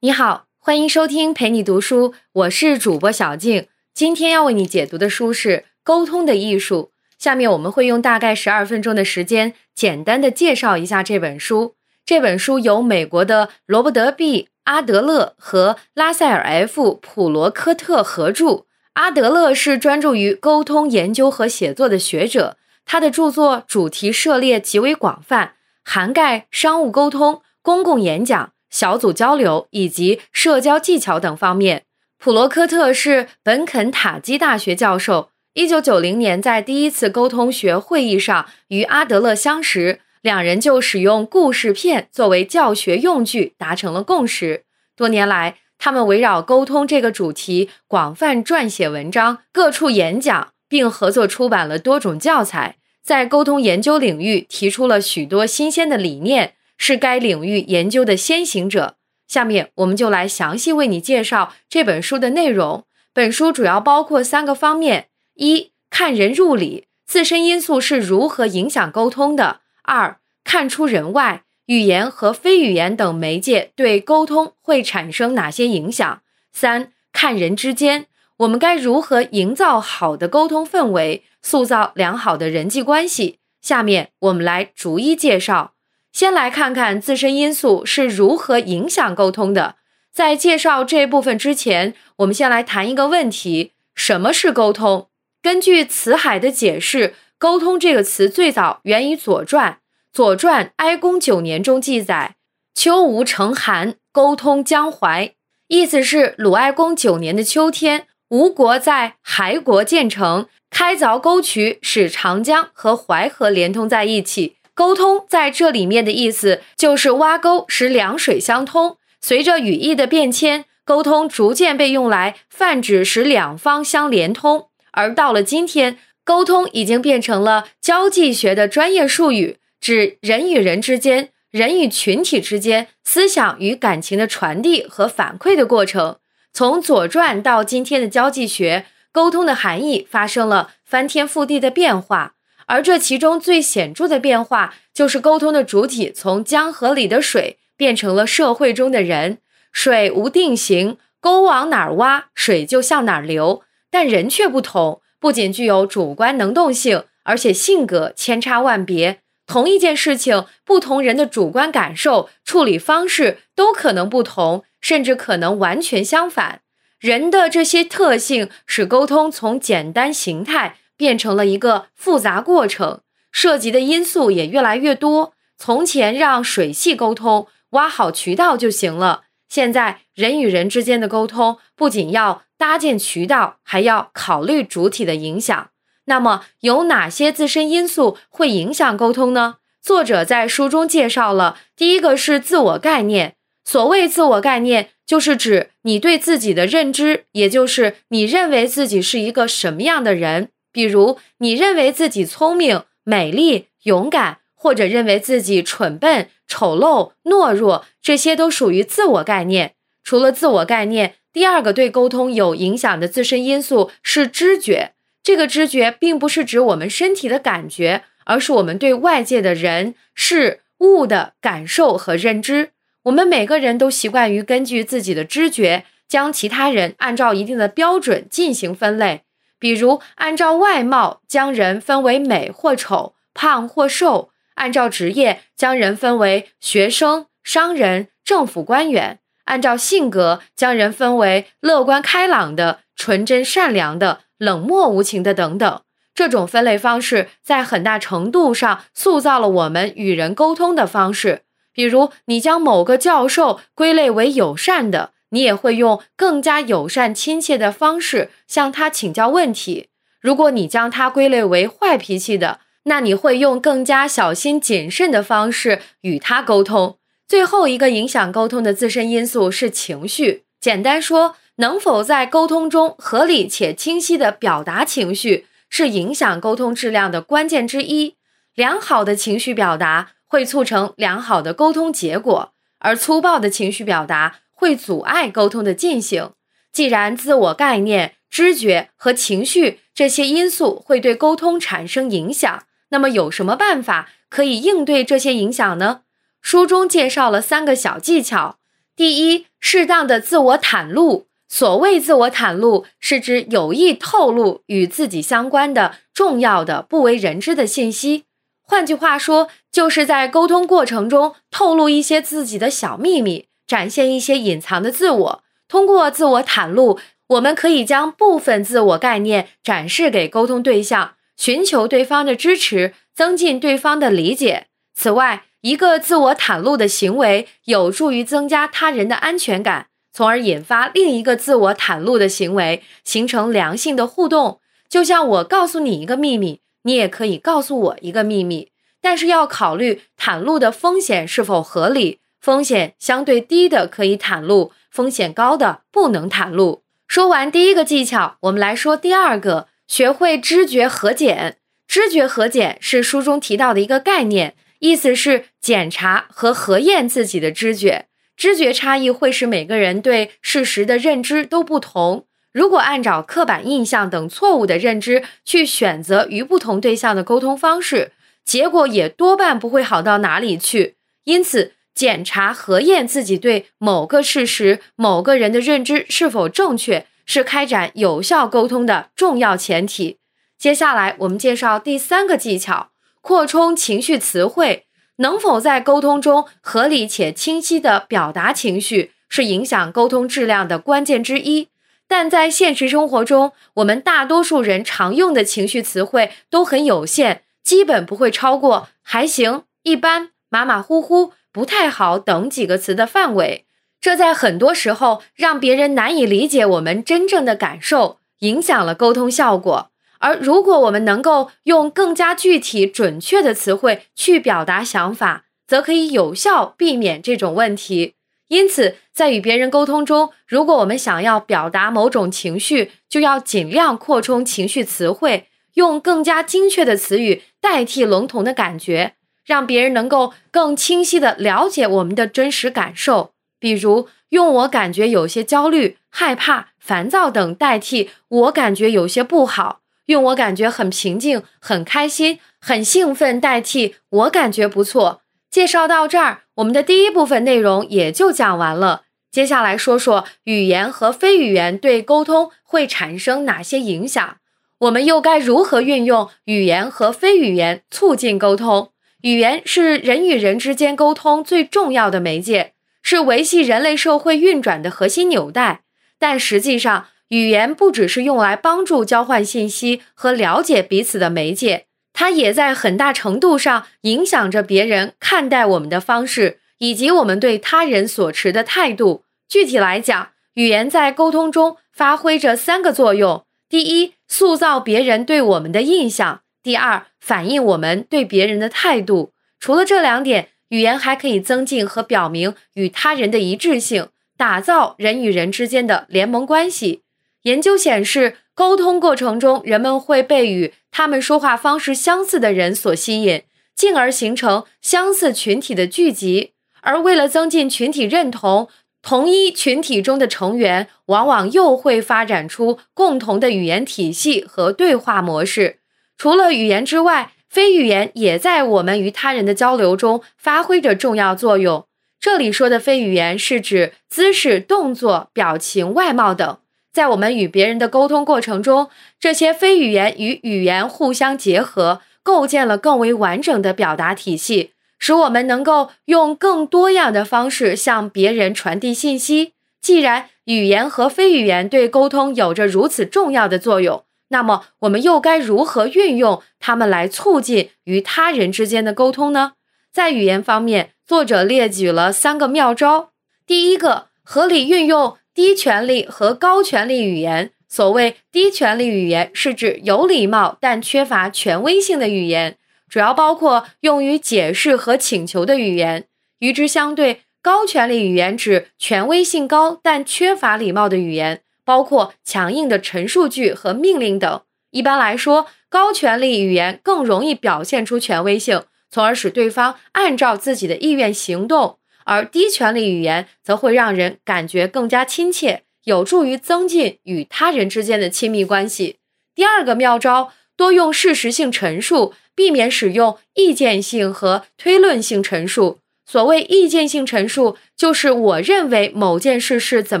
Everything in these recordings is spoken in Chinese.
你好，欢迎收听陪你读书，我是主播小静。今天要为你解读的书是《沟通的艺术》。下面我们会用大概十二分钟的时间，简单的介绍一下这本书。这本书由美国的罗伯德 ·B· 阿德勒和拉塞尔 ·F· 普罗科特合著。阿德勒是专注于沟通研究和写作的学者，他的著作主题涉猎极为广泛，涵盖商务沟通、公共演讲。小组交流以及社交技巧等方面。普罗科特是本肯塔基大学教授。一九九零年，在第一次沟通学会议上与阿德勒相识，两人就使用故事片作为教学用具达成了共识。多年来，他们围绕沟通这个主题广泛撰写文章、各处演讲，并合作出版了多种教材，在沟通研究领域提出了许多新鲜的理念。是该领域研究的先行者。下面我们就来详细为你介绍这本书的内容。本书主要包括三个方面：一看人入理，自身因素是如何影响沟通的；二看出人外，语言和非语言等媒介对沟通会产生哪些影响；三看人之间，我们该如何营造好的沟通氛围，塑造良好的人际关系。下面我们来逐一介绍。先来看看自身因素是如何影响沟通的。在介绍这部分之前，我们先来谈一个问题：什么是沟通？根据辞海的解释，“沟通”这个词最早源于《左传》。《左传》哀公九年中记载：“秋无成寒，沟通江淮。”意思是鲁哀公九年的秋天，吴国在海国建成，开凿沟渠，使长江和淮河连通在一起。沟通在这里面的意思就是挖沟，使两水相通。随着语义的变迁，沟通逐渐被用来泛指使两方相连通。而到了今天，沟通已经变成了交际学的专业术语，指人与人之间、人与群体之间思想与感情的传递和反馈的过程。从《左传》到今天的交际学，沟通的含义发生了翻天覆地的变化。而这其中最显著的变化，就是沟通的主体从江河里的水变成了社会中的人。水无定型，沟往哪儿挖，水就向哪儿流，但人却不同，不仅具有主观能动性，而且性格千差万别。同一件事情，不同人的主观感受、处理方式都可能不同，甚至可能完全相反。人的这些特性，使沟通从简单形态。变成了一个复杂过程，涉及的因素也越来越多。从前让水系沟通，挖好渠道就行了。现在人与人之间的沟通，不仅要搭建渠道，还要考虑主体的影响。那么，有哪些自身因素会影响沟通呢？作者在书中介绍了，第一个是自我概念。所谓自我概念，就是指你对自己的认知，也就是你认为自己是一个什么样的人。比如，你认为自己聪明、美丽、勇敢，或者认为自己蠢笨、丑陋、懦弱，这些都属于自我概念。除了自我概念，第二个对沟通有影响的自身因素是知觉。这个知觉并不是指我们身体的感觉，而是我们对外界的人事物的感受和认知。我们每个人都习惯于根据自己的知觉，将其他人按照一定的标准进行分类。比如，按照外貌将人分为美或丑、胖或瘦；按照职业将人分为学生、商人、政府官员；按照性格将人分为乐观开朗的、纯真善良的、冷漠无情的等等。这种分类方式在很大程度上塑造了我们与人沟通的方式。比如，你将某个教授归类为友善的。你也会用更加友善、亲切的方式向他请教问题。如果你将他归类为坏脾气的，那你会用更加小心谨慎的方式与他沟通。最后一个影响沟通的自身因素是情绪。简单说，能否在沟通中合理且清晰地表达情绪，是影响沟通质量的关键之一。良好的情绪表达会促成良好的沟通结果，而粗暴的情绪表达。会阻碍沟通的进行。既然自我概念、知觉和情绪这些因素会对沟通产生影响，那么有什么办法可以应对这些影响呢？书中介绍了三个小技巧。第一，适当的自我袒露。所谓自我袒露，是指有意透露与自己相关的重要的、不为人知的信息。换句话说，就是在沟通过程中透露一些自己的小秘密，展现一些隐藏的自我。通过自我袒露，我们可以将部分自我概念展示给沟通对象，寻求对方的支持，增进对方的理解。此外，一个自我袒露的行为有助于增加他人的安全感。从而引发另一个自我袒露的行为，形成良性的互动。就像我告诉你一个秘密，你也可以告诉我一个秘密，但是要考虑袒露的风险是否合理。风险相对低的可以袒露，风险高的不能袒露。说完第一个技巧，我们来说第二个：学会知觉核检。知觉核检是书中提到的一个概念，意思是检查和核验自己的知觉。知觉差异会使每个人对事实的认知都不同。如果按照刻板印象等错误的认知去选择与不同对象的沟通方式，结果也多半不会好到哪里去。因此，检查核验自己对某个事实、某个人的认知是否正确，是开展有效沟通的重要前提。接下来，我们介绍第三个技巧：扩充情绪词汇。能否在沟通中合理且清晰地表达情绪，是影响沟通质量的关键之一。但在现实生活中，我们大多数人常用的情绪词汇都很有限，基本不会超过“还行”“一般”“马马虎虎”“不太好”等几个词的范围。这在很多时候让别人难以理解我们真正的感受，影响了沟通效果。而如果我们能够用更加具体、准确的词汇去表达想法，则可以有效避免这种问题。因此，在与别人沟通中，如果我们想要表达某种情绪，就要尽量扩充情绪词汇，用更加精确的词语代替笼统的感觉，让别人能够更清晰地了解我们的真实感受。比如，用“我感觉有些焦虑、害怕、烦躁”等代替“我感觉有些不好”。用我感觉很平静、很开心、很兴奋代替我感觉不错。介绍到这儿，我们的第一部分内容也就讲完了。接下来说说语言和非语言对沟通会产生哪些影响，我们又该如何运用语言和非语言促进沟通？语言是人与人之间沟通最重要的媒介，是维系人类社会运转的核心纽带，但实际上。语言不只是用来帮助交换信息和了解彼此的媒介，它也在很大程度上影响着别人看待我们的方式，以及我们对他人所持的态度。具体来讲，语言在沟通中发挥着三个作用：第一，塑造别人对我们的印象；第二，反映我们对别人的态度。除了这两点，语言还可以增进和表明与他人的一致性，打造人与人之间的联盟关系。研究显示，沟通过程中，人们会被与他们说话方式相似的人所吸引，进而形成相似群体的聚集。而为了增进群体认同，同一群体中的成员往往又会发展出共同的语言体系和对话模式。除了语言之外，非语言也在我们与他人的交流中发挥着重要作用。这里说的非语言，是指姿势、动作、表情、外貌等。在我们与别人的沟通过程中，这些非语言与语言互相结合，构建了更为完整的表达体系，使我们能够用更多样的方式向别人传递信息。既然语言和非语言对沟通有着如此重要的作用，那么我们又该如何运用它们来促进与他人之间的沟通呢？在语言方面，作者列举了三个妙招。第一个，合理运用。低权力和高权力语言。所谓低权力语言，是指有礼貌但缺乏权威性的语言，主要包括用于解释和请求的语言。与之相对，高权力语言指权威性高但缺乏礼貌的语言，包括强硬的陈述句和命令等。一般来说，高权力语言更容易表现出权威性，从而使对方按照自己的意愿行动。而低权力语言则会让人感觉更加亲切，有助于增进与他人之间的亲密关系。第二个妙招，多用事实性陈述，避免使用意见性和推论性陈述。所谓意见性陈述，就是我认为某件事是怎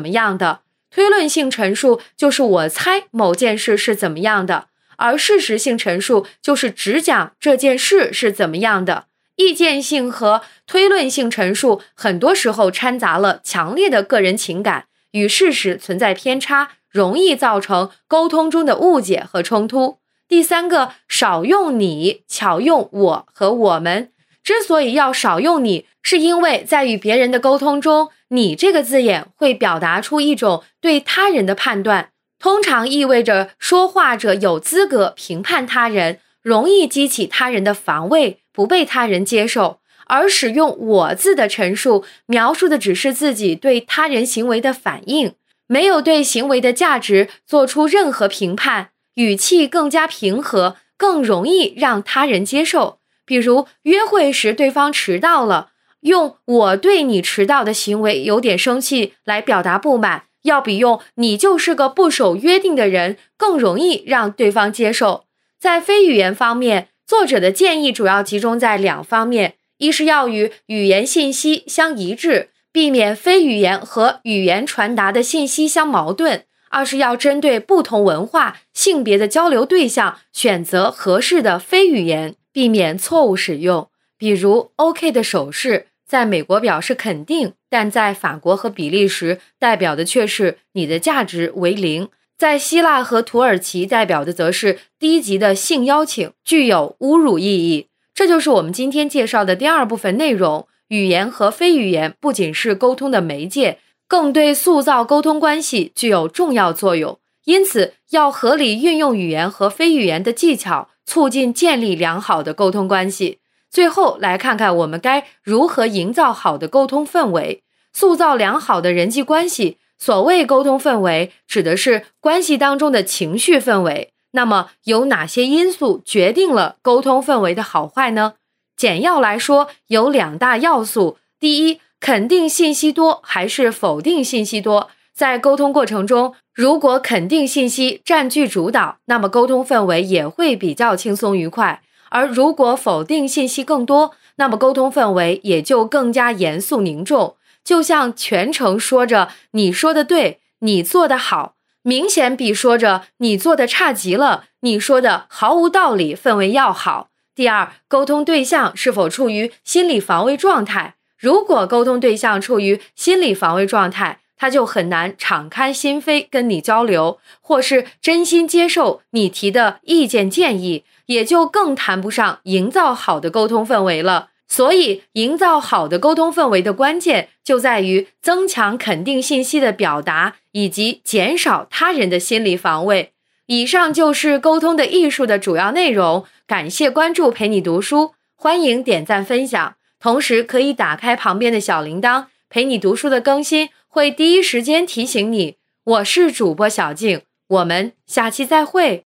么样的；推论性陈述就是我猜某件事是怎么样的；而事实性陈述就是只讲这件事是怎么样的。意见性和推论性陈述很多时候掺杂了强烈的个人情感，与事实存在偏差，容易造成沟通中的误解和冲突。第三个，少用你，巧用我和我们。之所以要少用你，是因为在与别人的沟通中，你这个字眼会表达出一种对他人的判断，通常意味着说话者有资格评判他人，容易激起他人的防卫。不被他人接受，而使用“我”字的陈述，描述的只是自己对他人行为的反应，没有对行为的价值做出任何评判，语气更加平和，更容易让他人接受。比如约会时对方迟到了，用“我对你迟到的行为有点生气”来表达不满，要比用“你就是个不守约定的人”更容易让对方接受。在非语言方面。作者的建议主要集中在两方面：一是要与语言信息相一致，避免非语言和语言传达的信息相矛盾；二是要针对不同文化、性别的交流对象，选择合适的非语言，避免错误使用。比如，OK 的手势在美国表示肯定，但在法国和比利时代表的却是你的价值为零。在希腊和土耳其代表的则是低级的性邀请，具有侮辱意义。这就是我们今天介绍的第二部分内容。语言和非语言不仅是沟通的媒介，更对塑造沟通关系具有重要作用。因此，要合理运用语言和非语言的技巧，促进建立良好的沟通关系。最后，来看看我们该如何营造好的沟通氛围，塑造良好的人际关系。所谓沟通氛围，指的是关系当中的情绪氛围。那么，有哪些因素决定了沟通氛围的好坏呢？简要来说，有两大要素：第一，肯定信息多还是否定信息多？在沟通过程中，如果肯定信息占据主导，那么沟通氛围也会比较轻松愉快；而如果否定信息更多，那么沟通氛围也就更加严肃凝重。就像全程说着“你说的对，你做的好”，明显比说着“你做的差极了，你说的毫无道理”氛围要好。第二，沟通对象是否处于心理防卫状态？如果沟通对象处于心理防卫状态，他就很难敞开心扉跟你交流，或是真心接受你提的意见建议，也就更谈不上营造好的沟通氛围了。所以，营造好的沟通氛围的关键就在于增强肯定信息的表达，以及减少他人的心理防卫。以上就是沟通的艺术的主要内容。感谢关注，陪你读书，欢迎点赞分享，同时可以打开旁边的小铃铛，陪你读书的更新会第一时间提醒你。我是主播小静，我们下期再会。